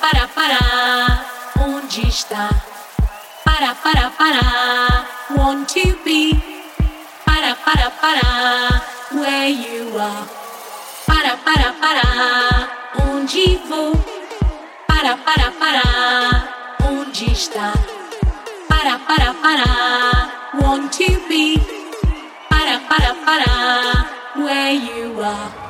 para, para, onde está? Para, para, para, want to be. Para, para, para, where you are. Para, para, para, onde vou? Para, para, para, onde está? Para, para, para, want to be. Para, para, para, where you are.